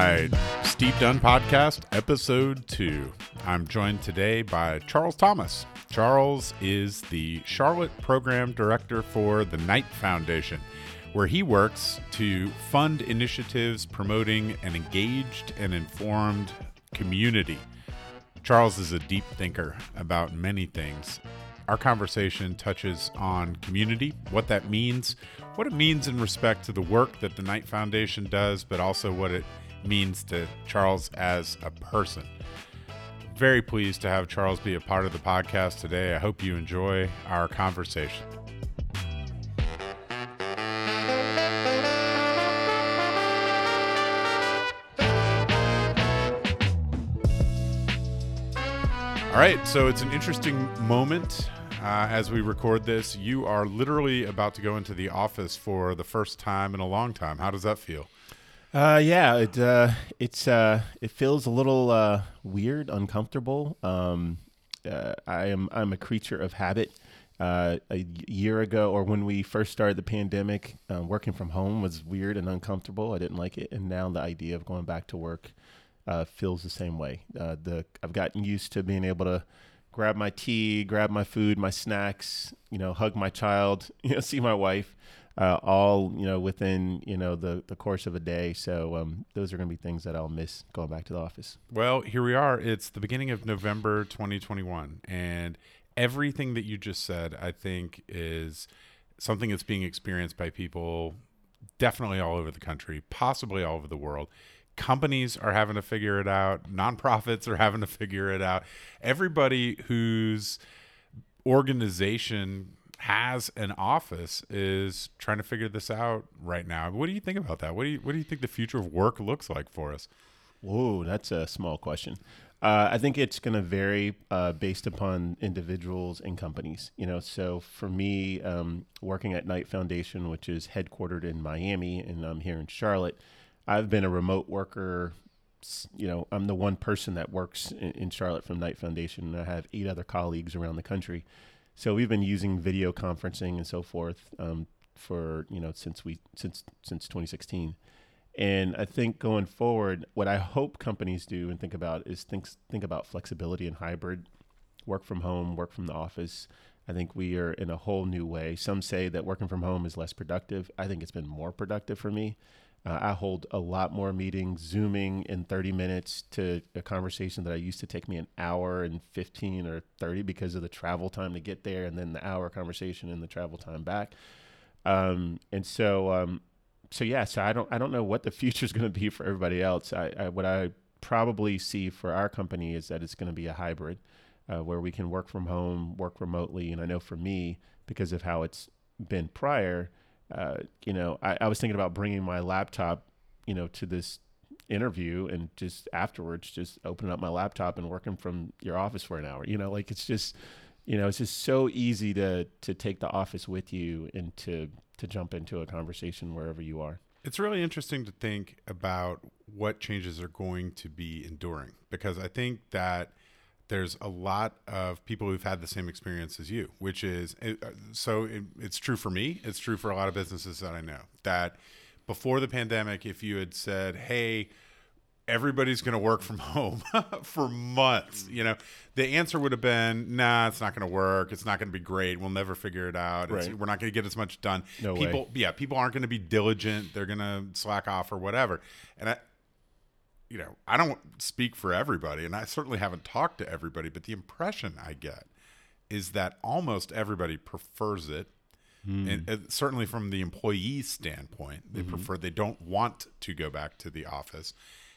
right, Steve Dunn Podcast, Episode 2. I'm joined today by Charles Thomas. Charles is the Charlotte Program Director for the Knight Foundation, where he works to fund initiatives promoting an engaged and informed community. Charles is a deep thinker about many things. Our conversation touches on community, what that means, what it means in respect to the work that the Knight Foundation does, but also what it means to Charles as a person. Very pleased to have Charles be a part of the podcast today. I hope you enjoy our conversation. All right, so it's an interesting moment uh, as we record this. You are literally about to go into the office for the first time in a long time. How does that feel? Uh, yeah, it uh, it's uh, it feels a little uh, weird, uncomfortable. Um, uh, I am I'm a creature of habit. Uh, a year ago, or when we first started the pandemic, uh, working from home was weird and uncomfortable. I didn't like it, and now the idea of going back to work uh, feels the same way. Uh, the I've gotten used to being able to grab my tea, grab my food, my snacks, you know, hug my child, you know, see my wife, uh, all you know within you know the the course of a day. So um, those are going to be things that I'll miss going back to the office. Well, here we are. It's the beginning of November 2021, and everything that you just said, I think, is something that's being experienced by people definitely all over the country, possibly all over the world. Companies are having to figure it out, nonprofits are having to figure it out. Everybody whose organization has an office is trying to figure this out right now. What do you think about that? What do you what do you think the future of work looks like for us? Whoa, that's a small question. Uh, I think it's going to vary uh, based upon individuals and companies. You know, so for me, um, working at Knight Foundation, which is headquartered in Miami, and I'm here in Charlotte, I've been a remote worker. You know, I'm the one person that works in, in Charlotte from Knight Foundation, and I have eight other colleagues around the country. So we've been using video conferencing and so forth um, for you know since we since since 2016. And I think going forward, what I hope companies do and think about is think think about flexibility and hybrid, work from home, work from the office. I think we are in a whole new way. Some say that working from home is less productive. I think it's been more productive for me. Uh, I hold a lot more meetings, zooming in 30 minutes to a conversation that I used to take me an hour and 15 or 30 because of the travel time to get there, and then the hour conversation and the travel time back. Um, and so, um, so yeah, so I don't, I don't know what the future is going to be for everybody else. I, I, what I probably see for our company is that it's going to be a hybrid, uh, where we can work from home, work remotely, and I know for me because of how it's been prior uh, you know, I, I was thinking about bringing my laptop, you know, to this interview and just afterwards just opening up my laptop and working from your office for an hour. You know, like it's just, you know, it's just so easy to to take the office with you and to to jump into a conversation wherever you are. It's really interesting to think about what changes are going to be enduring because I think that there's a lot of people who've had the same experience as you, which is uh, so it, it's true for me. It's true for a lot of businesses that I know that before the pandemic, if you had said, "Hey," everybody's going to work from home for months. You know, the answer would have been, "Nah, it's not going to work. It's not going to be great. We'll never figure it out. Right. We're not going to get as much done." No people, way. yeah, people aren't going to be diligent. They're going to slack off or whatever. And I, you know, I don't speak for everybody, and I certainly haven't talked to everybody, but the impression I get is that almost everybody prefers it. Mm. And, and, certainly from the employee standpoint, they mm-hmm. prefer, they don't want to go back to the office.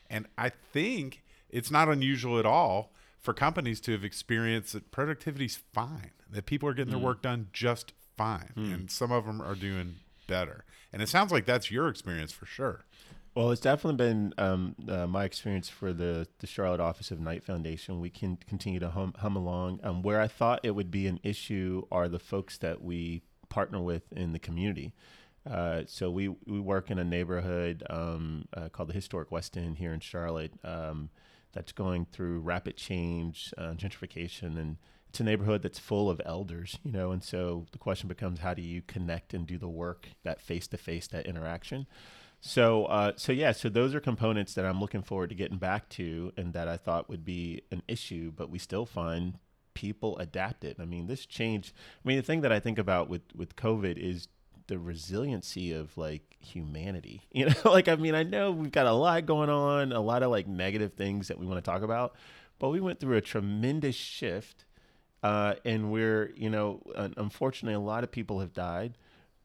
And I think it's not unusual at all for companies to have experienced that productivity's fine, that people are getting mm. their work done just fine. Mm. And some of them are doing better. And it sounds like that's your experience for sure. Well, it's definitely been um, uh, my experience for the, the Charlotte office of Knight Foundation. We can continue to hum, hum along. Um, where I thought it would be an issue are the folks that we partner with in the community. Uh, so we, we work in a neighborhood um, uh, called the Historic West End here in Charlotte um, that's going through rapid change, uh, gentrification, and it's a neighborhood that's full of elders, you know. And so the question becomes, how do you connect and do the work, that face to face, that interaction? So, uh, so yeah, so those are components that I'm looking forward to getting back to, and that I thought would be an issue, but we still find people adapt it. I mean, this change. I mean, the thing that I think about with with COVID is the resiliency of like humanity. You know, like I mean, I know we've got a lot going on, a lot of like negative things that we want to talk about, but we went through a tremendous shift, uh, and we're you know, unfortunately, a lot of people have died,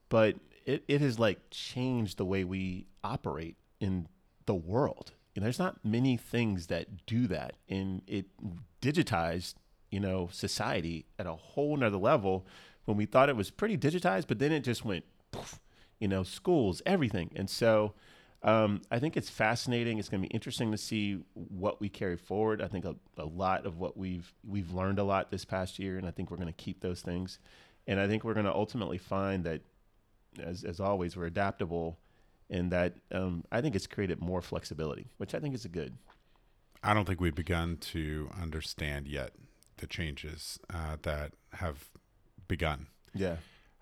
but it, it has like changed the way we operate in the world. There's not many things that do that, and it digitized, you know, society at a whole nother level when we thought it was pretty digitized, but then it just went, poof, you know, schools, everything. And so um, I think it's fascinating. It's going to be interesting to see what we carry forward. I think a, a lot of what we've we've learned a lot this past year, and I think we're going to keep those things. And I think we're going to ultimately find that as, as always, we're adaptable and that um, I think it's created more flexibility, which I think is a good. I don't think we've begun to understand yet the changes uh, that have begun. Yeah.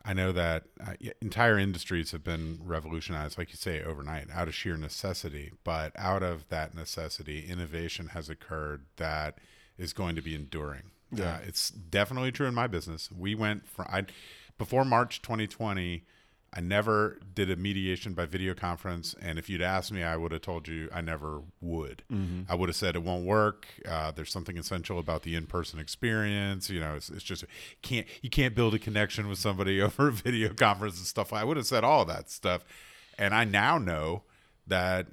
I know that uh, entire industries have been revolutionized, like you say, overnight out of sheer necessity. But out of that necessity, innovation has occurred that is going to be enduring. Yeah. Uh, it's definitely true in my business. We went from I, before March 2020 I never did a mediation by video conference, and if you'd asked me, I would have told you I never would. Mm-hmm. I would have said it won't work. Uh, there's something essential about the in-person experience. You know, it's, it's, just can't you can't build a connection with somebody over a video conference and stuff. I would have said all that stuff, and I now know that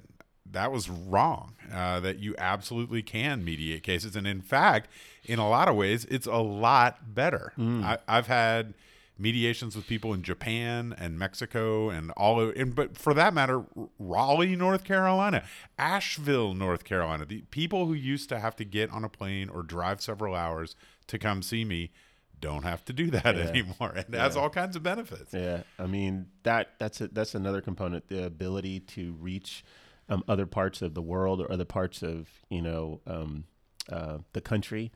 that was wrong. Uh, that you absolutely can mediate cases, and in fact, in a lot of ways, it's a lot better. Mm. I, I've had mediations with people in Japan and Mexico and all of, and but for that matter Raleigh North Carolina Asheville North Carolina the people who used to have to get on a plane or drive several hours to come see me don't have to do that yeah. anymore and yeah. has all kinds of benefits yeah i mean that that's a, that's another component the ability to reach um, other parts of the world or other parts of you know um, uh, the country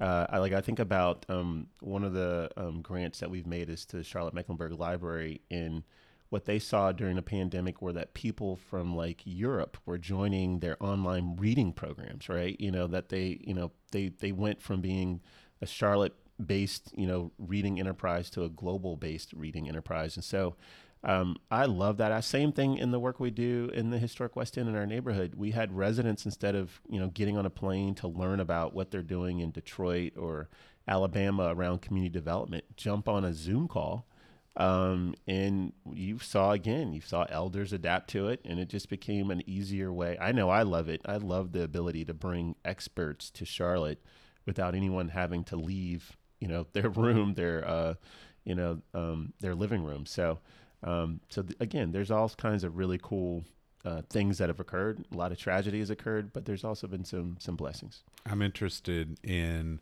uh, I like I think about um, one of the um, grants that we've made is to Charlotte Mecklenburg Library in what they saw during the pandemic were that people from like Europe were joining their online reading programs, right? You know that they you know they they went from being a Charlotte based you know reading enterprise to a global based reading enterprise, and so um, I love that. Same thing in the work we do in the historic West End in our neighborhood. We had residents instead of you know getting on a plane to learn about what they're doing in Detroit or Alabama around community development, jump on a Zoom call, um, and you saw again, you saw elders adapt to it, and it just became an easier way. I know I love it. I love the ability to bring experts to Charlotte without anyone having to leave, you know, their room, their uh, you know, um, their living room. So. Um, so th- again, there's all kinds of really cool uh, things that have occurred. A lot of tragedy has occurred, but there's also been some some blessings. I'm interested in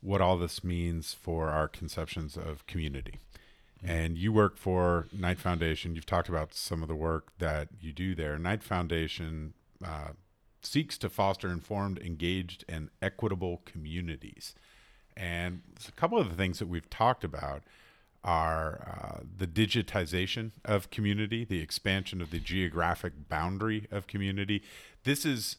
what all this means for our conceptions of community. Mm-hmm. And you work for Knight Foundation. You've talked about some of the work that you do there. Knight Foundation uh, seeks to foster informed, engaged, and equitable communities. And a couple of the things that we've talked about are uh, the digitization of community, the expansion of the geographic boundary of community. This is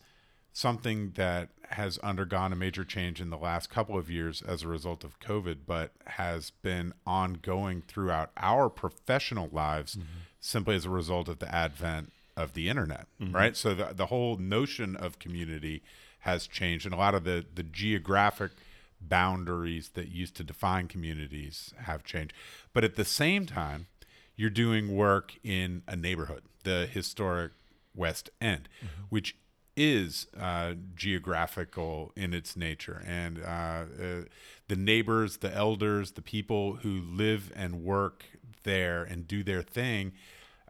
something that has undergone a major change in the last couple of years as a result of COVID, but has been ongoing throughout our professional lives mm-hmm. simply as a result of the advent of the internet, mm-hmm. right? So the, the whole notion of community has changed, and a lot of the, the geographic – boundaries that used to define communities have changed. But at the same time, you're doing work in a neighborhood, the historic West End, mm-hmm. which is uh, geographical in its nature. And uh, uh, the neighbors, the elders, the people who live and work there and do their thing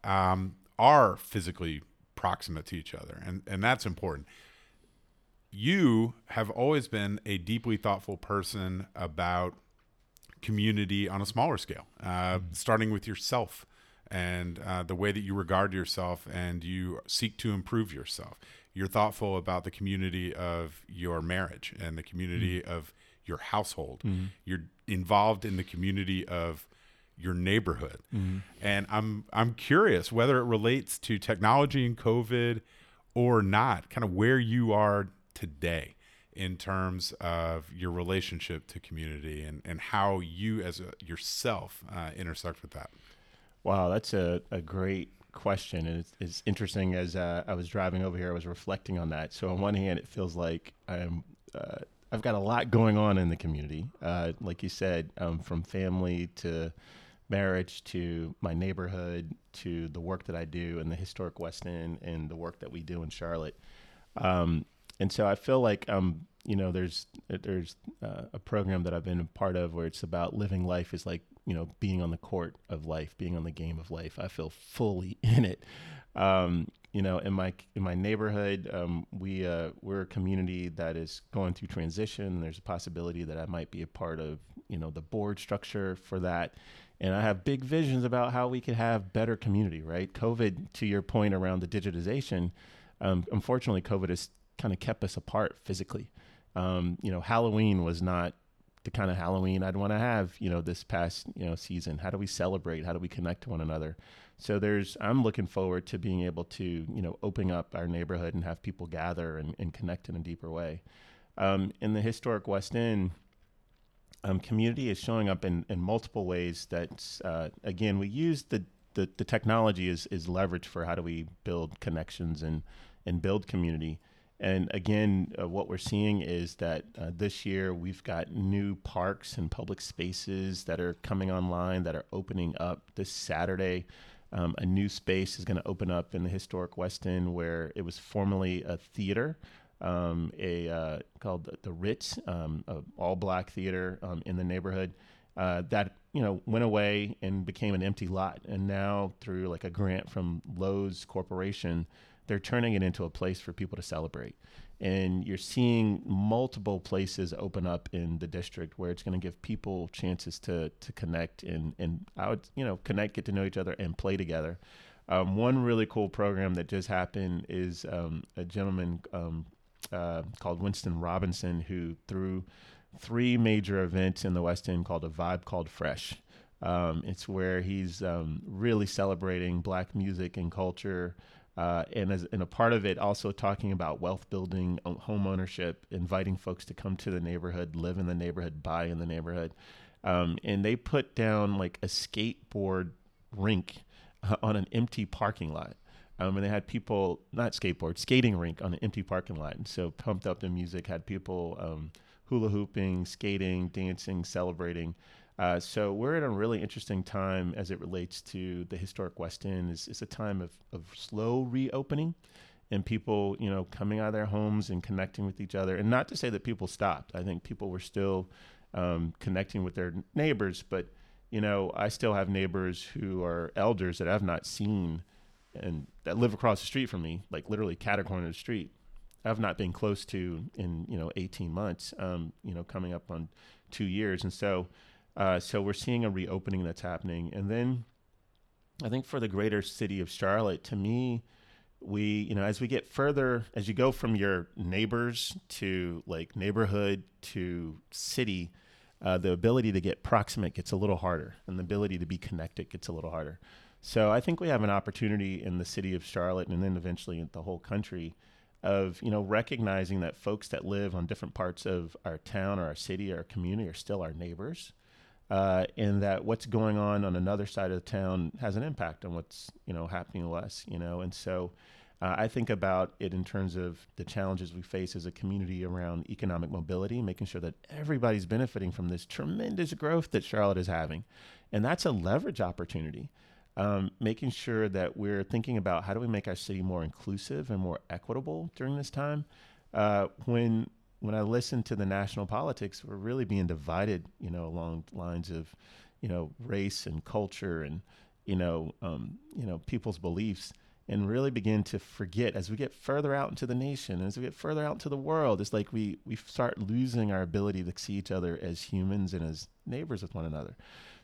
um, are physically proximate to each other. And, and that's important you have always been a deeply thoughtful person about community on a smaller scale, uh, mm-hmm. starting with yourself and uh, the way that you regard yourself and you seek to improve yourself. You're thoughtful about the community of your marriage and the community mm-hmm. of your household. Mm-hmm. You're involved in the community of your neighborhood. Mm-hmm. And I'm I'm curious whether it relates to technology and COVID or not, kind of where you are today in terms of your relationship to community and, and how you as a, yourself uh, intersect with that. Wow, that's a, a great question. And it's, it's interesting as uh, I was driving over here, I was reflecting on that. So on one hand, it feels like I'm, uh, I've got a lot going on in the community. Uh, like you said, um, from family to marriage to my neighborhood to the work that I do in the historic West End and the work that we do in Charlotte. Um, and so I feel like um, you know, there's there's uh, a program that I've been a part of where it's about living life is like you know being on the court of life, being on the game of life. I feel fully in it. Um, you know, in my in my neighborhood, um, we uh, we're a community that is going through transition. There's a possibility that I might be a part of you know the board structure for that and I have big visions about how we could have better community. Right, COVID. To your point around the digitization, um, unfortunately, COVID has kind of kept us apart physically. Um, you know, Halloween was not the kind of Halloween I'd want to have. You know, this past you know season. How do we celebrate? How do we connect to one another? So there's. I'm looking forward to being able to you know open up our neighborhood and have people gather and, and connect in a deeper way. Um, in the historic West End um, community is showing up in, in multiple ways that uh, again we use the, the, the technology is is leverage for how do we build connections and and build community and again uh, what we're seeing is that uh, this year we've got new parks and public spaces that are coming online that are opening up this saturday um, a new space is going to open up in the historic west end where it was formerly a theater um, a uh, called the Ritz, um, all black theater um, in the neighborhood. Uh, that you know went away and became an empty lot, and now through like a grant from Lowe's Corporation, they're turning it into a place for people to celebrate. And you're seeing multiple places open up in the district where it's going to give people chances to to connect and and I would you know connect, get to know each other, and play together. Um, one really cool program that just happened is um, a gentleman um, uh, called Winston Robinson, who threw three major events in the West End called a Vibe Called Fresh. Um, it's where he's um, really celebrating black music and culture. Uh, and as and a part of it, also talking about wealth building, home ownership, inviting folks to come to the neighborhood, live in the neighborhood, buy in the neighborhood. Um, and they put down like a skateboard rink uh, on an empty parking lot. Um, and they had people not skateboard skating rink on an empty parking lot and so pumped up the music had people um, hula hooping skating dancing celebrating uh, so we're at a really interesting time as it relates to the historic west end. It's, it's a time of, of slow reopening and people you know coming out of their homes and connecting with each other. And not to say that people stopped. I think people were still um, connecting with their neighbors but you know i still have neighbors who are elders that i've not seen and that live across the street from me, like literally cat corner the street, I've not been close to in you know 18 months. Um, you know, coming up on two years, and so uh, so we're seeing a reopening that's happening, and then I think for the greater city of Charlotte, to me, we you know as we get further, as you go from your neighbors to like neighborhood to city. Uh, the ability to get proximate gets a little harder, and the ability to be connected gets a little harder. So I think we have an opportunity in the city of Charlotte and then eventually the whole country of you know recognizing that folks that live on different parts of our town or our city or our community are still our neighbors uh, and that what's going on on another side of the town has an impact on what's you know happening to us you know and so uh, I think about it in terms of the challenges we face as a community around economic mobility, making sure that everybody's benefiting from this tremendous growth that Charlotte is having. And that's a leverage opportunity um, making sure that we're thinking about how do we make our city more inclusive and more equitable during this time. Uh, when when I listen to the national politics, we're really being divided, you know, along lines of, you know, race and culture and, you know, um, you know, people's beliefs, and really begin to forget as we get further out into the nation, as we get further out into the world. It's like we we start losing our ability to see each other as humans and as neighbors with one another.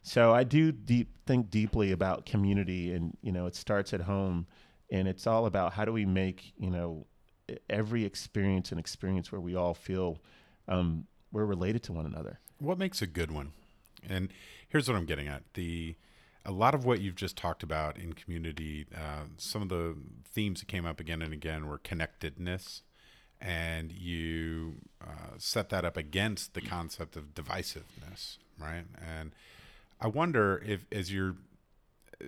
So I do deep think deeply about community, and you know, it starts at home, and it's all about how do we make you know every experience an experience where we all feel um, we're related to one another. What makes a good one? And here's what I'm getting at the a lot of what you've just talked about in community, uh, some of the themes that came up again and again were connectedness, and you uh, set that up against the concept of divisiveness, right? And I wonder if, as you're, uh,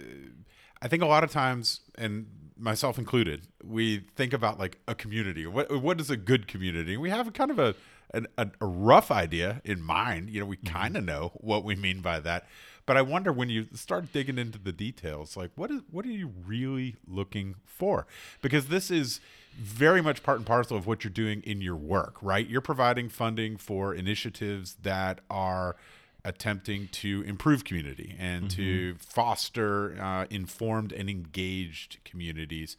I think a lot of times, and myself included, we think about like a community. What what is a good community? We have kind of a an, a, a rough idea in mind. You know, we mm-hmm. kind of know what we mean by that but I wonder when you start digging into the details, like what is what are you really looking for? Because this is very much part and parcel of what you're doing in your work, right? You're providing funding for initiatives that are attempting to improve community and mm-hmm. to foster uh, informed and engaged communities.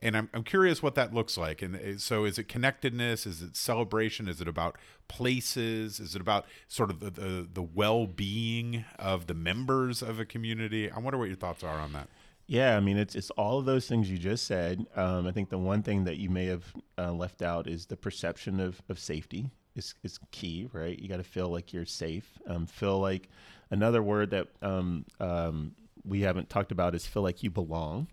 And I'm, I'm curious what that looks like. And uh, so is it connectedness? Is it celebration? Is it about places? Is it about sort of the, the, the well-being of the members of a community? I wonder what your thoughts are on that. Yeah i mean it's it's all of those things you just said. Um, i think the one thing that you may have uh, left out is the perception of, of safety is, is key right you got to feel like you're safe um, feel like another word that um, um, we haven't talked about is feel like you belong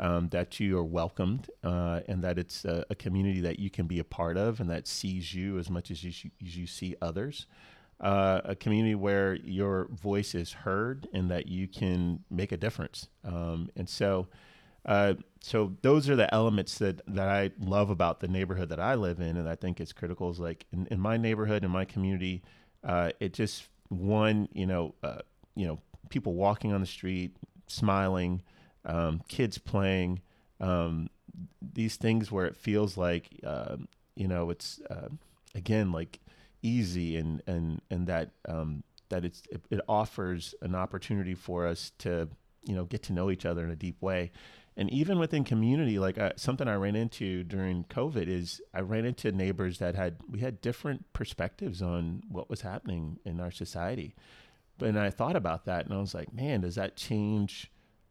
um, that you are welcomed uh, and that it's a, a, community that you can be a part of and that sees you as much as you, as you see others. Uh, a community where your voice is heard and that you can make a difference. Um, and so, uh, so those are the elements that, that I love about the neighborhood that I live in, and I think it's critical. Is like in, in my neighborhood, in my community, uh, it just one, you know, uh, you know, people walking on the street, smiling, um, kids playing, um, these things where it feels like uh, you know it's uh, again like easy and and and that um, that it's it, it, offers an opportunity for us to you know get to know each other in a deep way. And even within community, like uh, something I ran into during COVID is I ran into neighbors that had we had different perspectives on what was happening in our society. But and I thought about that and I was like, man, does that change?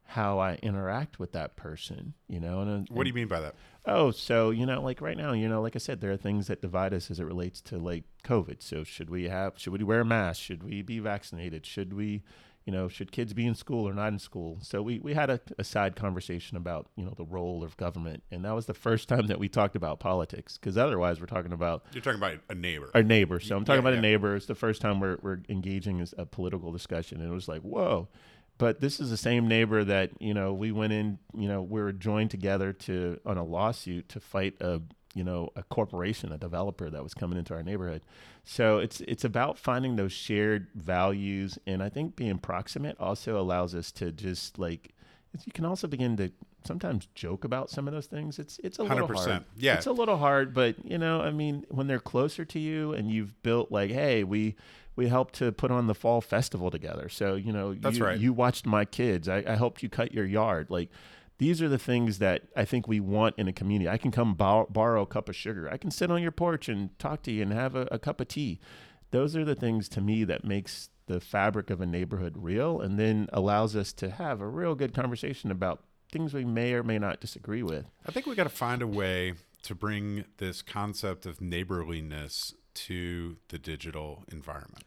how I interact with that person, you know. And, what do you mean by that? Oh, so you know, like right now, you know, like I said, there are things that divide us as it relates to like COVID. So should we have? Should we wear a mask? Should we be vaccinated? Should we, you know, should kids be in school or not in school? So we we had a, a side conversation about you know the role of government, and that was the first time that we talked about politics because otherwise we're talking about you're talking about a neighbor, a neighbor. So I'm talking yeah, about yeah. a neighbor. It's the first time we're we're engaging in a political discussion, and it was like whoa but this is the same neighbor that you know we went in. You know, we were joined together to on a lawsuit to fight a you know a corporation, a developer that was coming into our neighborhood. So it's it's about finding those shared values, and I think being proximate also allows us to just like you can also begin to sometimes joke about some of those things. It's it's a 100%. little hard. Yeah, it's a little hard, but you know, I mean, when they're closer to you and you've built like, hey, we we helped to put on the fall festival together. So you know, that's you, right. You watched my kids. I, I helped you cut your yard. Like these are the things that I think we want in a community. I can come borrow, borrow a cup of sugar. I can sit on your porch and talk to you and have a, a cup of tea. Those are the things to me that makes the fabric of a neighborhood real, and then allows us to have a real good conversation about things we may or may not disagree with. I think we got to find a way to bring this concept of neighborliness to the digital environment.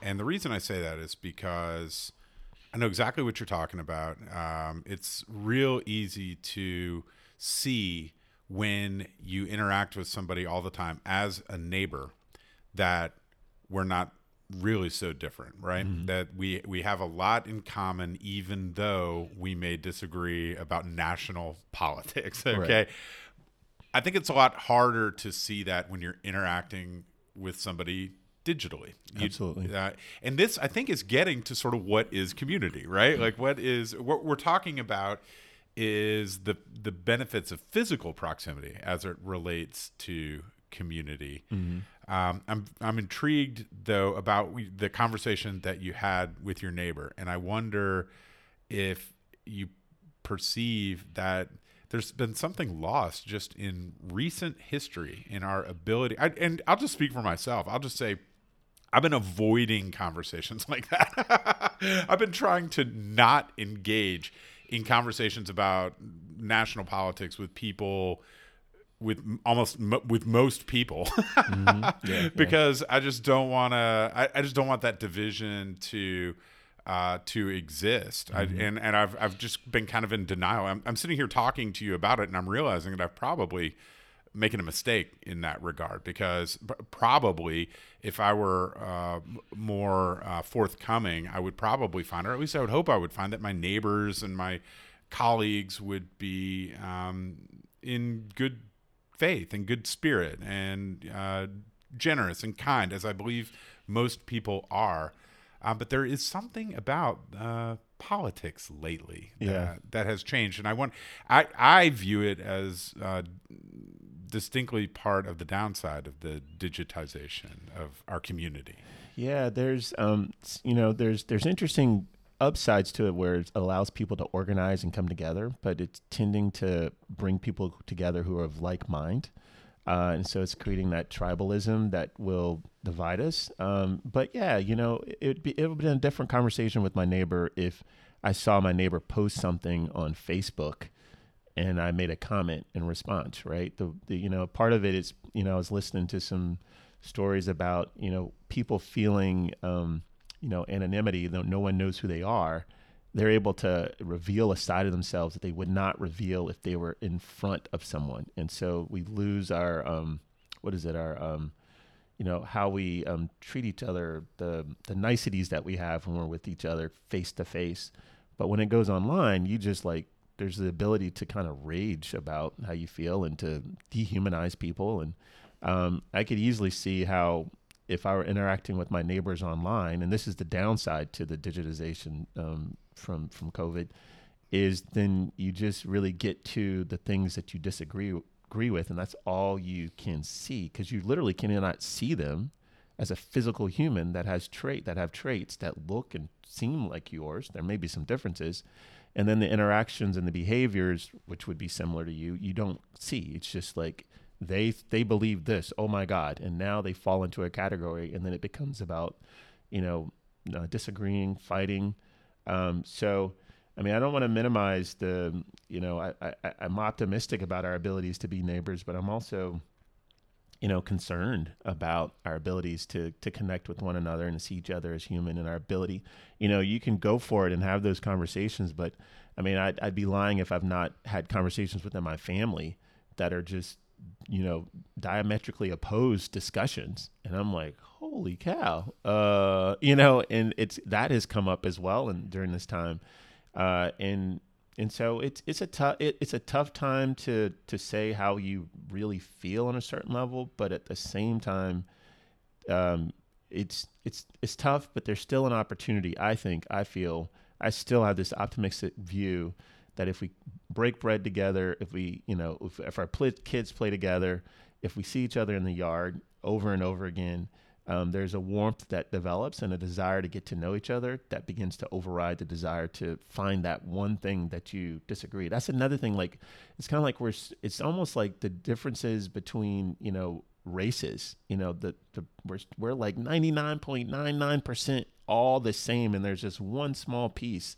And the reason I say that is because I know exactly what you're talking about. Um, it's real easy to see when you interact with somebody all the time as a neighbor that we're not really so different, right? Mm-hmm. That we we have a lot in common, even though we may disagree about national politics. Okay, right. I think it's a lot harder to see that when you're interacting with somebody digitally. You, Absolutely. Uh, and this, I think, is getting to sort of what is community, right? Like, what is what we're talking about is the the benefits of physical proximity as it relates to community. Mm-hmm. Um, I'm I'm intrigued though about the conversation that you had with your neighbor, and I wonder if you perceive that there's been something lost just in recent history in our ability. I, and I'll just speak for myself. I'll just say I've been avoiding conversations like that. I've been trying to not engage in conversations about national politics with people with almost with most people Mm-hmm. Yeah, because I just don't want to. I, I just don't want that division to uh, to exist. Mm-hmm. I, and and I've I've just been kind of in denial. I'm, I'm sitting here talking to you about it, and I'm realizing that I've probably making a mistake in that regard because probably if I were uh, more uh, forthcoming, I would probably find, or at least I would hope I would find that my neighbors and my colleagues would be um, in good faith and good spirit and uh, generous and kind, as I believe most people are. Uh, but there is something about uh, politics lately that, Yeah. that has changed, and I want I I view it as uh, distinctly part of the downside of the digitization of our community. Yeah, there's um, you know, there's there's interesting upsides to it where it allows people to organize and come together, but it's tending to bring people together who are of like mind. Uh, and so it's creating that tribalism that will divide us. Um, but yeah, you know, it would be it would be a different conversation with my neighbor if I saw my neighbor post something on Facebook and I made a comment in response, right? The, the you know part of it is you know I was listening to some stories about you know people feeling um, you know anonymity, though no one knows who they are. They're able to reveal a side of themselves that they would not reveal if they were in front of someone, and so we lose our um, what is it our um, you know how we um, treat each other, the the niceties that we have when we're with each other face to face. But when it goes online, you just like there's the ability to kind of rage about how you feel and to dehumanize people. And um, I could easily see how if I were interacting with my neighbors online, and this is the downside to the digitization um, from from COVID, is then you just really get to the things that you disagree agree with, and that's all you can see because you literally cannot see them as a physical human that has trait that have traits that look and seem like yours. There may be some differences, and then the interactions and the behaviors, which would be similar to you, you don't see. It's just like they they believe this. Oh my God! And now they fall into a category, and then it becomes about you know uh, disagreeing, fighting. Um, so. I mean, I don't want to minimize the, you know, I, I, I'm optimistic about our abilities to be neighbors, but I'm also, you know, concerned about our abilities to to connect with one another and to see each other as human and our ability. You know, you can go for it and have those conversations, but I mean, I'd, I'd be lying if I've not had conversations within my family that are just, you know, diametrically opposed discussions, and I'm like, holy cow, uh, you know, and it's that has come up as well, and during this time, uh, and and so it's it's a tough it, it's a tough time to to say how you really feel on a certain level, but at the same time, um, it's it's it's tough. But there's still an opportunity. I think I feel I still have this optimistic view that if we break bread together, if we you know if, if our pl- kids play together, if we see each other in the yard over and over again. Um, there's a warmth that develops and a desire to get to know each other that begins to override the desire to find that one thing that you disagree. That's another thing. Like it's kind of like we're. It's almost like the differences between you know races. You know the, the we're we're like ninety nine point nine nine percent all the same, and there's just one small piece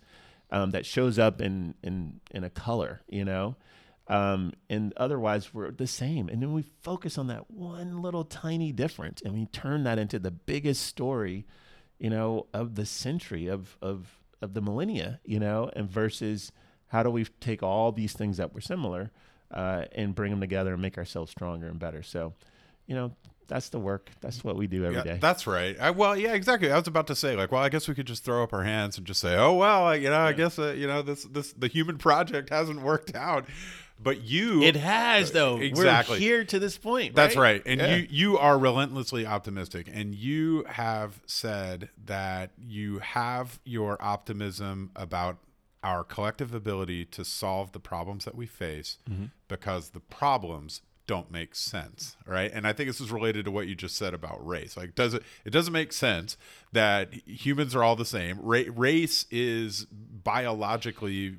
um, that shows up in in in a color. You know. Um, and otherwise we're the same. And then we focus on that one little tiny difference and we turn that into the biggest story, you know, of the century of, of, of the millennia, you know, and versus how do we take all these things that were similar, uh, and bring them together and make ourselves stronger and better. So, you know, that's the work. That's what we do every Yeah, day. that's right. I, well, yeah, exactly. I was about to say, like, well, I guess we could just throw up our hands and just say, oh well, I- you know, I guess uh, you know this this the human project hasn't worked out, but you It has though. Exactly. We're here to this point. That's right. And Yeah. you you are relentlessly optimistic and you have said that you have your optimism about our collective ability to solve the problems that we face Mm-hmm. because the problems don't make sense, right? And I think this is related to what you just said about race. Like does it it doesn't make sense that humans are all the same. Ra- race is biologically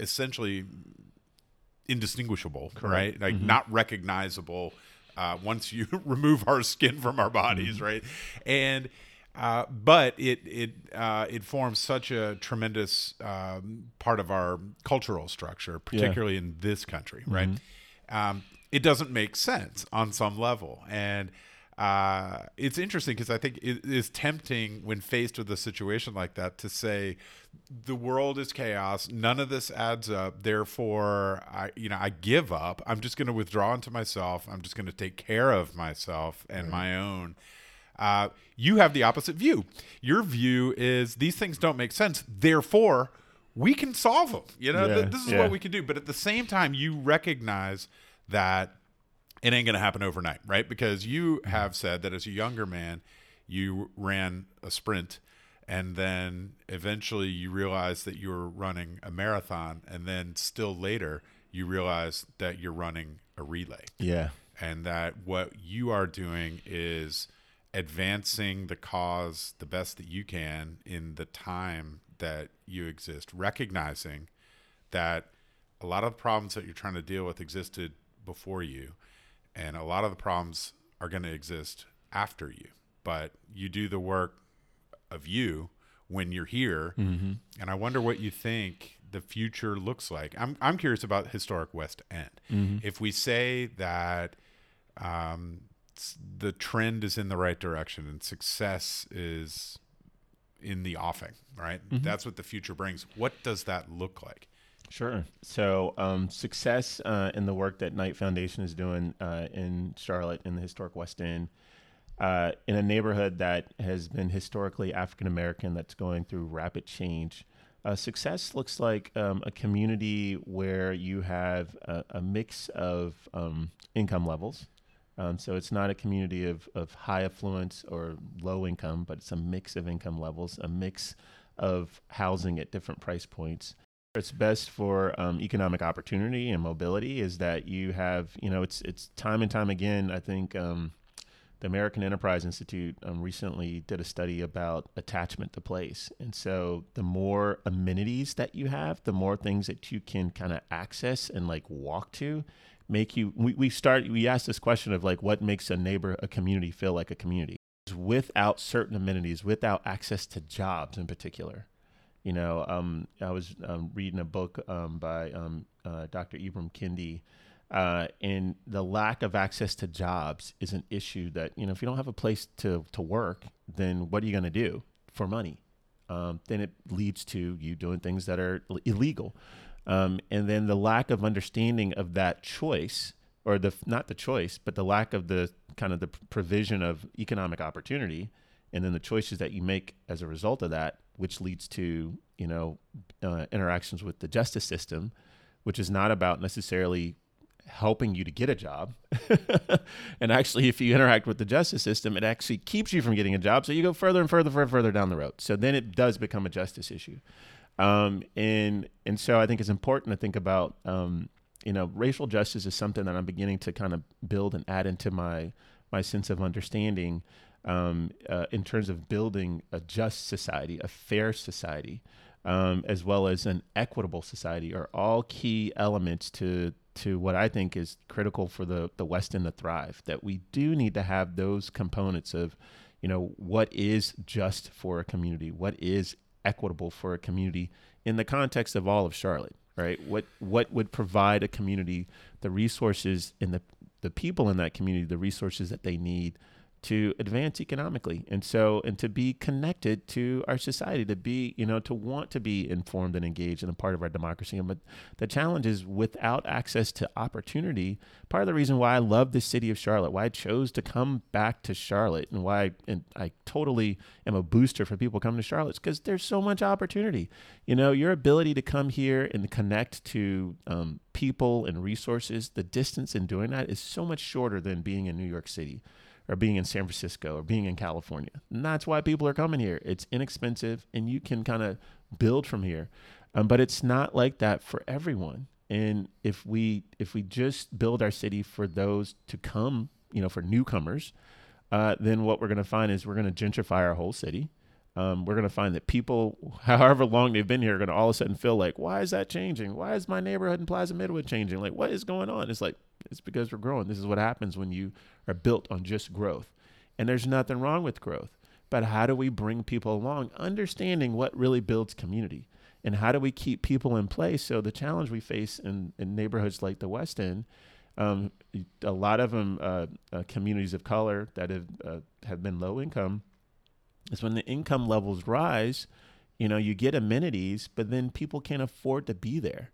essentially indistinguishable, right? Like not recognizable uh, once you remove our skin from our bodies, right? And uh, but it it uh, it forms such a tremendous um, part of our cultural structure, particularly in this country, right? Um, it doesn't make sense on some level. And uh, it's interesting because I think it is tempting when faced with a situation like that to say the world is chaos. None of this adds up. Therefore, I you know I give up. I'm just going to withdraw into myself. I'm just going to take care of myself and right. my own. Uh, you have the opposite view. Your view is these things don't make sense. Therefore, we can solve them. You know, yeah, th- this is yeah. what we can do. But at the same time, you recognize that it ain't going to happen overnight, right? Because you have said that as a younger man, you ran a sprint and then eventually you realized that you're running a marathon and then still later you realize that you're running a relay. Yeah. And that what you are doing is advancing the cause the best that you can in the time that you exist, recognizing that a lot of the problems that you're trying to deal with existed before you and a lot of the problems are going to exist after you but you do the work of you when you're here mm-hmm. and i wonder what you think the future looks like i'm, I'm curious about historic west end mm-hmm. if we say that um, the trend is in the right direction and success is in the offing right mm-hmm. that's what the future brings what does that look like Sure. So, um, success uh, in the work that Knight Foundation is doing uh, in Charlotte, in the historic West End, uh, in a neighborhood that has been historically African American, that's going through rapid change. Uh, success looks like um, a community where you have a, a mix of um, income levels. Um, so it's not a community of, of high affluence or low income, but it's a mix of income levels, a mix of housing at different price points it's best for um, economic opportunity and mobility is that you have you know it's it's time and time again i think um, the american enterprise institute um, recently did a study about attachment to place. And so the more amenities that you have the more things that you can kind of access and like walk to make you we, we start we ask this question of like what makes a neighbor a community feel like a community? Without certain amenities without access to jobs in particular you know, um, I was um, reading a book um, by um, uh, Dr. Ibram Kendi, uh, and the lack of access to jobs is an issue that you know if you don't have a place to to work, then what are you going to do for money? Um, then it leads to you doing things that are illegal, um, and then the lack of understanding of that choice, or the not the choice, but the lack of the kind of the provision of economic opportunity, and then the choices that you make as a result of that which leads to you know uh, interactions with the justice system, which is not about necessarily helping you to get a job. and actually, if you interact with the justice system, it actually keeps you from getting a job. So you go further and further, further, further down the road. So then it does become a justice issue. Um, and and so I think it's important to think about um, you know racial justice is something that I'm beginning to kind of build and add into my my sense of understanding um, uh, in terms of building a just society, a fair society, um, as well as an equitable society, are all key elements to to what I think is critical for the the West End to thrive. That we do need to have those components of, you know, what is just for a community, what is equitable for a community in the context of all of Charlotte, right? What what would provide a community the resources and the the people in that community the resources that they need to advance economically. And so and to be connected to our society to be you know to want to be informed and engaged and a part of our democracy. But the challenge is without access to opportunity part of the reason why i love the city of charlotte why i chose to come back to charlotte and why I, and I totally am a booster for people coming to charlotte because there's so much opportunity. You know your ability to come here and connect to um, people and resources the distance in doing that is so much shorter than being in new york city or being in San Francisco or being in California. And that's why people are coming here. It's inexpensive and you can kind of build from here. Um, but it's not like that for everyone. And if we if we just build our city for those to come, you know, for newcomers, uh, then what we're going to find is we're going to gentrify our whole city. Um, we're going to find that people, however long they've been here, are going to all of a sudden feel like, why is that changing? Why is my neighborhood in Plaza Midwood changing? Like, what is going on? It's like, it's because we're growing. This is what happens when you are built on just growth. And there's nothing wrong with growth. But how do we bring people along, understanding what really builds community? And how do we keep people in place? So the challenge we face in, in neighborhoods like the West End um, a lot of them uh, uh, communities of color that have uh, have been low income is when the income levels rise you know you get amenities but then people can't afford to be there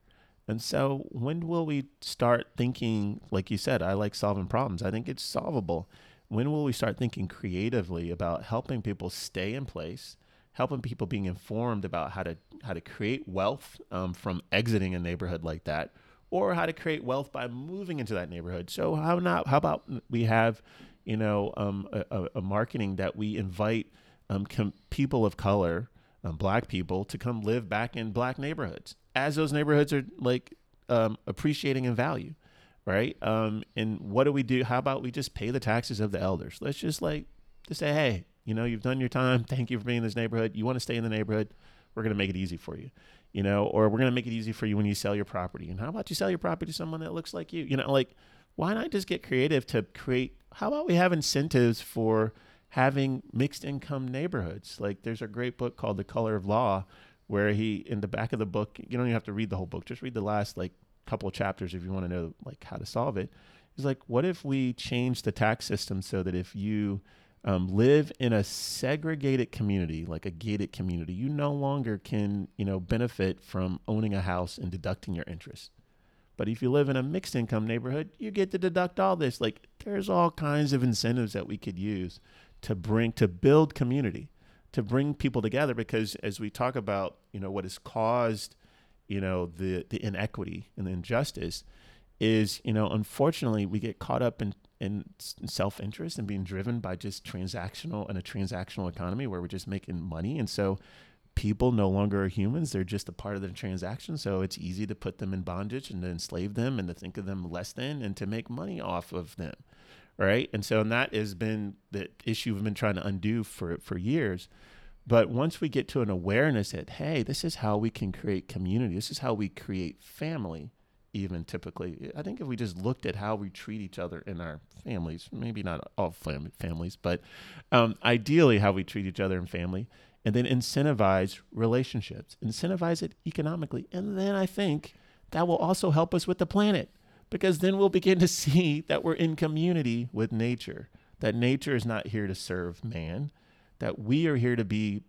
and so when will we start thinking like you said i like solving problems i think it's solvable when will we start thinking creatively about helping people stay in place helping people being informed about how to how to create wealth um, from exiting a neighborhood like that or how to create wealth by moving into that neighborhood. So how not? How about we have, you know, um, a, a, marketing that we invite um, com- people of color, um, black people, to come live back in black neighborhoods as those neighborhoods are like um, appreciating in value, right? Um, and what do we do? How about we just pay the taxes of the elders? Let's just like just say, hey, you know, you've done your time. Thank you for being in this neighborhood. You want to stay in the neighborhood? We're going to make it easy for you you know, or we're going to make it easy for you when you sell your property. And how about you sell your property to someone that looks like you? You know, like why not just get creative to create? How about we have incentives for having mixed income neighborhoods? Like there's a great book called The Color of Law, where he in the back of the book, you don't even have to read the whole book, just read the last like couple chapters if you want to know like how to solve it. He's like, what if we change the tax system so that if you um, live in a segregated community, like a gated community, you no longer can, you know, benefit from owning a house and deducting your interest. But if you live in a mixed income neighborhood, you get to deduct all this. Like there's all kinds of incentives that we could use to bring to build community, to bring people together. Because as we talk about, you know, what has caused, you know, the the inequity and the injustice, is you know, unfortunately, we get caught up in in self interest and being driven by just transactional and a transactional economy where we're just making money. And so people no longer are humans, they're just a part of the transaction. So it's easy to put them in bondage and to enslave them and to think of them less than and to make money off of them. Right. And so and that has been the issue we've been trying to undo for, for years. But once we get to an awareness that, hey, this is how we can create community, this is how we create family, even typically. I think if we just looked at how we treat each other in our families, maybe not all fam- families, but um, ideally how we treat each other in family, and then incentivize relationships, incentivize it economically. And then I think that will also help us with the planet because then we'll begin to see that we're in community with nature, that nature is not here to serve man, that we are here to be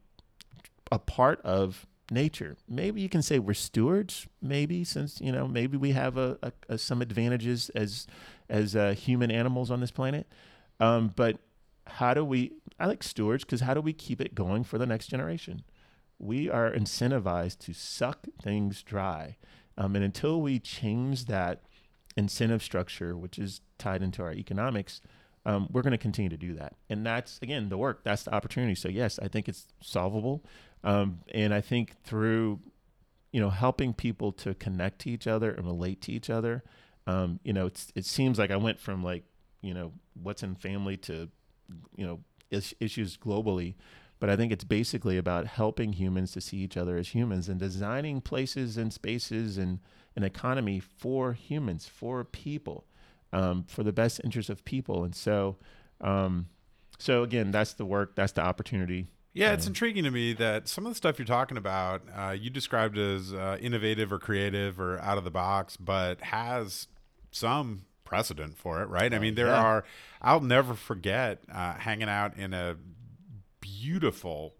a part of nature. Maybe you can say we're stewards. Maybe since you know maybe we have a, a, a some advantages as as uh, human animals on this planet. Um, but how do we? I like stewards because how do we keep it going for the next generation? We are incentivized to suck things dry, um, and until we change that incentive structure, which is tied into our economics, um, we're going to continue to do that. And that's, again, the work, that's the opportunity. So, yes, I think it's solvable. Um, and I think through, you know, helping people to connect to each other and relate to each other, um, you know, it seems like I went from like, you know, what's in family to, you know, is, issues globally. But I think it's basically about helping humans to see each other as humans and designing places and spaces and an economy for humans, for people, um, for the best interest of people. And so, um, so again, that's the work, that's the opportunity yeah, it's intriguing to me that some of the stuff you're talking about, uh, you described as uh, innovative or creative or out of the box, but has some precedent for it, right? I mean, there yeah. are. I'll never forget uh, hanging out in a beautiful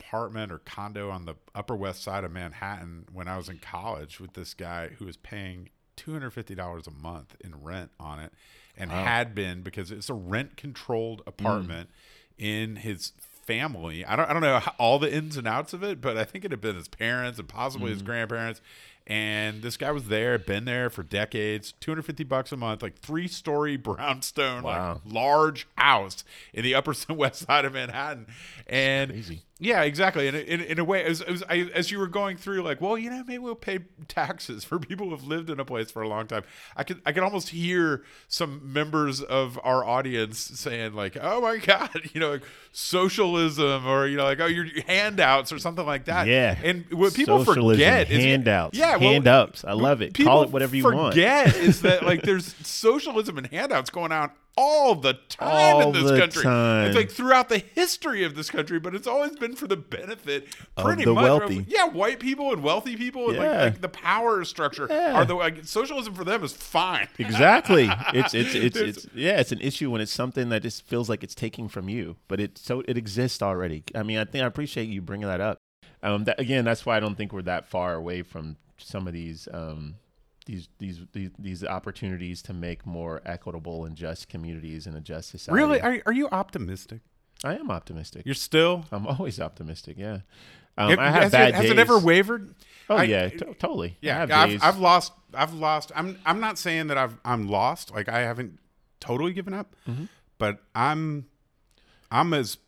apartment or condo on the Upper West Side of Manhattan when I was in college with this guy who was paying two hundred fifty dollars a month in rent on it, and wow. had been because it's a rent controlled apartment mm. in his family. I don't I don't know how, all the ins and outs of it, but I think it had been his parents and possibly mm-hmm. his grandparents. And this guy was there, been there for decades, 250 bucks a month, like three story brownstone, wow. like large house in the upper west side of Manhattan. And. Yeah, exactly. And in, in, a way, as, as, I, as, you were going through, like, well, you know, maybe we'll pay taxes for people who have lived in a place for a long time. I could I could almost hear some members of our audience saying, like, oh my god, you know, like socialism, or you know, like, oh, your handouts or something like that. Yeah. And what people socialism, forget is handouts. Yeah, well, hand ups. I love it. Call it whatever you want. Forget is that like there's socialism and handouts going on all the time All in this country. time. It's like throughout the history of this country, but it's always been for the benefit, Of pretty the much. wealthy. Yeah, white people and wealthy people, and like, like the power structure Yeah. are the like, socialism for them is fine. Exactly. It's it's it's it's yeah. It's an issue when it's something that just feels like it's taking from you, but it so it exists already. I mean, I think I appreciate you bringing that up. Um, that, again, that's why I don't think we're that far away from some of these um these these these, these opportunities to make more equitable and just communities and a just society. Really, are are you optimistic? I am optimistic. You're still. I'm always optimistic. Yeah. Um, Have- I have has, bad it, has it ever wavered? Oh I- yeah, to- totally. Yeah, I've, days. I've lost. I've lost. I'm. I'm not saying that I've. I'm lost. Like I haven't totally given up, Mm-hmm. but I'm. I'm as.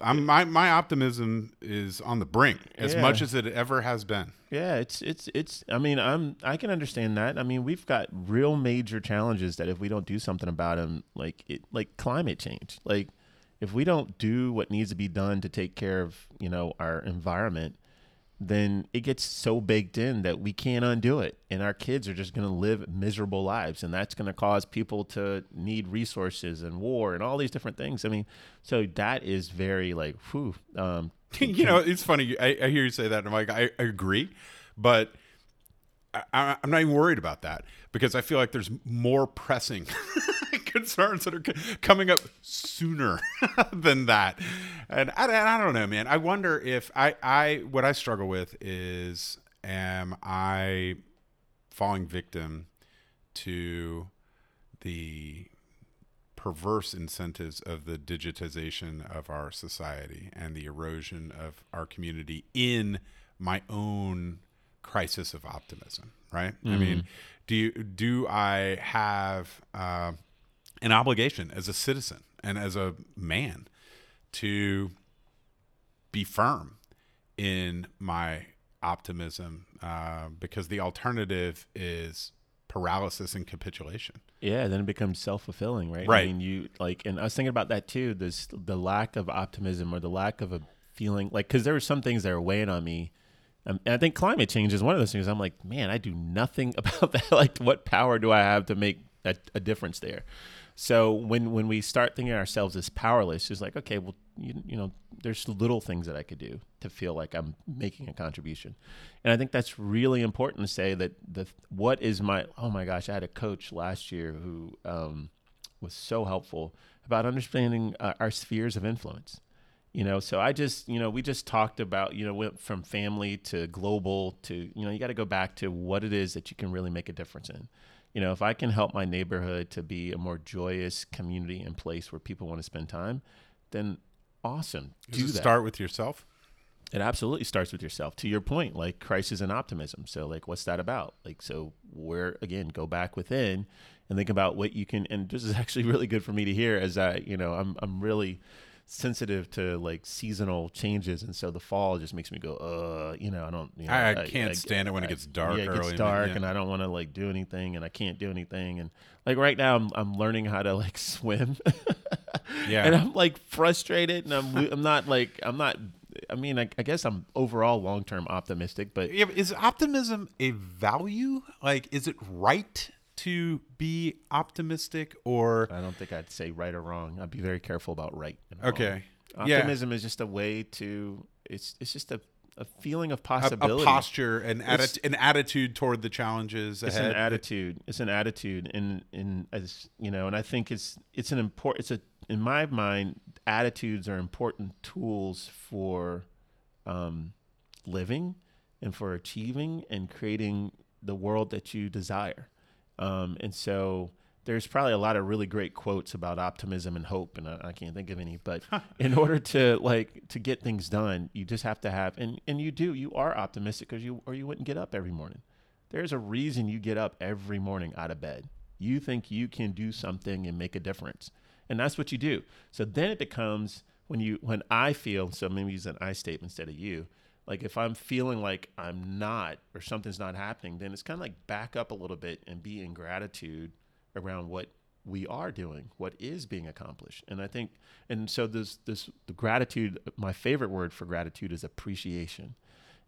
I'm my my optimism is on the brink as Yeah. much as it ever has been. Yeah, it's it's it's. I mean, I'm I can understand that. I mean, we've got real major challenges that if we don't do something about them, like it, like climate change, like if we don't do what needs to be done to take care of you know our environment, then it gets so baked in that we can't undo it, and our kids are just going to live miserable lives, and that's going to cause people to need resources and war and all these different things. I mean, so that is very like, whew. Um, you know, it's funny. I, I hear you say that, and I'm like, I, I agree, but I, I'm not even worried about that because I feel like there's more pressing concerns that are c- coming up sooner than that. And I, and I don't know, man. I wonder if I, I, what I struggle with is, am I falling victim to the perverse incentives of the digitization of our society and the erosion of our community in my own crisis of optimism right i mean do you do i have uh, an obligation as a citizen and as a man to be firm in my optimism uh, because the alternative is paralysis and capitulation Yeah, then it becomes self fulfilling, right? Right. I mean, you like, and I was thinking about that too. This the lack of optimism or the lack of a feeling, like, because there were some things that are weighing on me. Um, and I think climate change is one of those things. I'm like, man, I do nothing about that. like, what power do I have to make a, a difference there? So when when we start thinking ourselves as powerless, it's like, okay, well, you, you know, there's little things that I could do to feel like I'm making a contribution, and I think that's really important to say that the what is my oh my gosh, I had a coach last year who um, was so helpful about understanding uh, our spheres of influence. You know, so I just, you know, we just talked about, you know, went from family to global to, you know, you got to go back to what it is that you can really make a difference in. You know, if I can help my neighborhood to be a more joyous community and place where people want to spend time, then awesome. Does Do that. start with yourself It absolutely starts with yourself. To your point, like crisis and optimism. So, like, what's that about? Like, so where again, go back within and think about what you can. And this is actually really good for me to hear, as I, you know, I'm I'm really sensitive to like seasonal changes, and so the fall just makes me go, uh, you know, I don't, you know, I- I can't stand it when it gets dark Yeah, it gets dark, yeah. and I don't want to like do anything, and I can't do anything, and like right now, I'm I'm learning how to like swim. Yeah. and I'm like frustrated, and I'm I'm not like I'm not. I mean, I, I guess I'm overall long term optimistic, but Yeah, but is optimism a value? Like, is it right to be optimistic or I don't think I'd say right or wrong. I'd be very careful about right. And wrong. okay? Yeah, Optimism is just a way to. It's it's just a, a feeling of possibility. a posture, an It's- atti- an attitude toward the challenges it's ahead. an attitude. It's an attitude, and and as you know, and I think it's it's an important. It's a in my mind, attitudes are important tools for um, living and for achieving and creating the world that you desire. Um, and so there's probably a lot of really great quotes about optimism and hope, and I, I can't think of any. But in order to like to get things done, you just have to have, and and you do, you are optimistic because you or you wouldn't get up every morning. There's a reason you get up every morning out of bed. You think you can do something and make a difference, and that's what you do. So then it becomes when you when I feel so maybe use an I statement instead of you. Like if I'm feeling like I'm not or something's not happening, then it's kind of like back up a little bit and be in gratitude around what we are doing, what is being accomplished. And I think and so this this the gratitude my favorite word for gratitude is appreciation.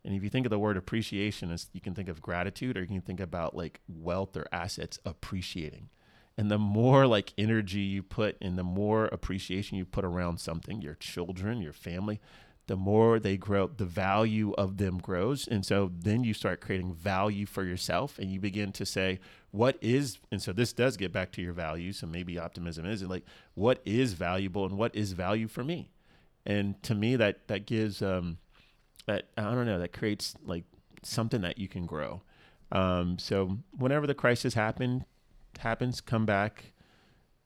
And if you think of the word appreciation as you can think of gratitude or you can think about like wealth or assets appreciating. And the more like energy you put and the more appreciation you put around something, your children, your family, the more they grow, the value of them grows. And so then you start creating value for yourself and you begin to say, what is, and so this does get back to your values. So maybe optimism is like, what is valuable and what is value for me? And to me, that, that gives, um, that, I don't know, that creates like something that you can grow. Um, so whenever the crisis happen, happens, come back,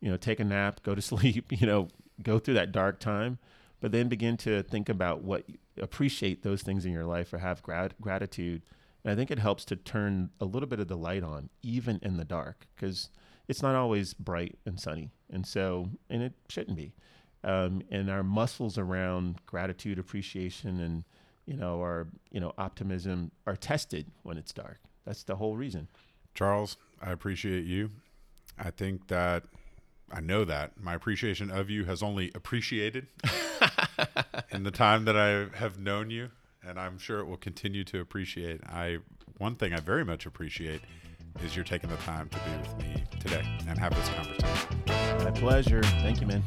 you know, take a nap, go to sleep, you know, go through that dark time but then begin to think about what appreciate those things in your life or have grat- gratitude. And i think it helps to turn a little bit of the light on even in the dark because it's not always bright and sunny. And so and it shouldn't be. Um, and our muscles around gratitude appreciation and you know our you know optimism are tested when it's dark. That's the whole reason. Charles i appreciate you. I think that I know that my appreciation of you has only appreciated in the time that I have known you, and I'm sure it will continue to appreciate. I one thing I very much appreciate is you're taking the time to be with me today and have this conversation. My pleasure. Thank you, man.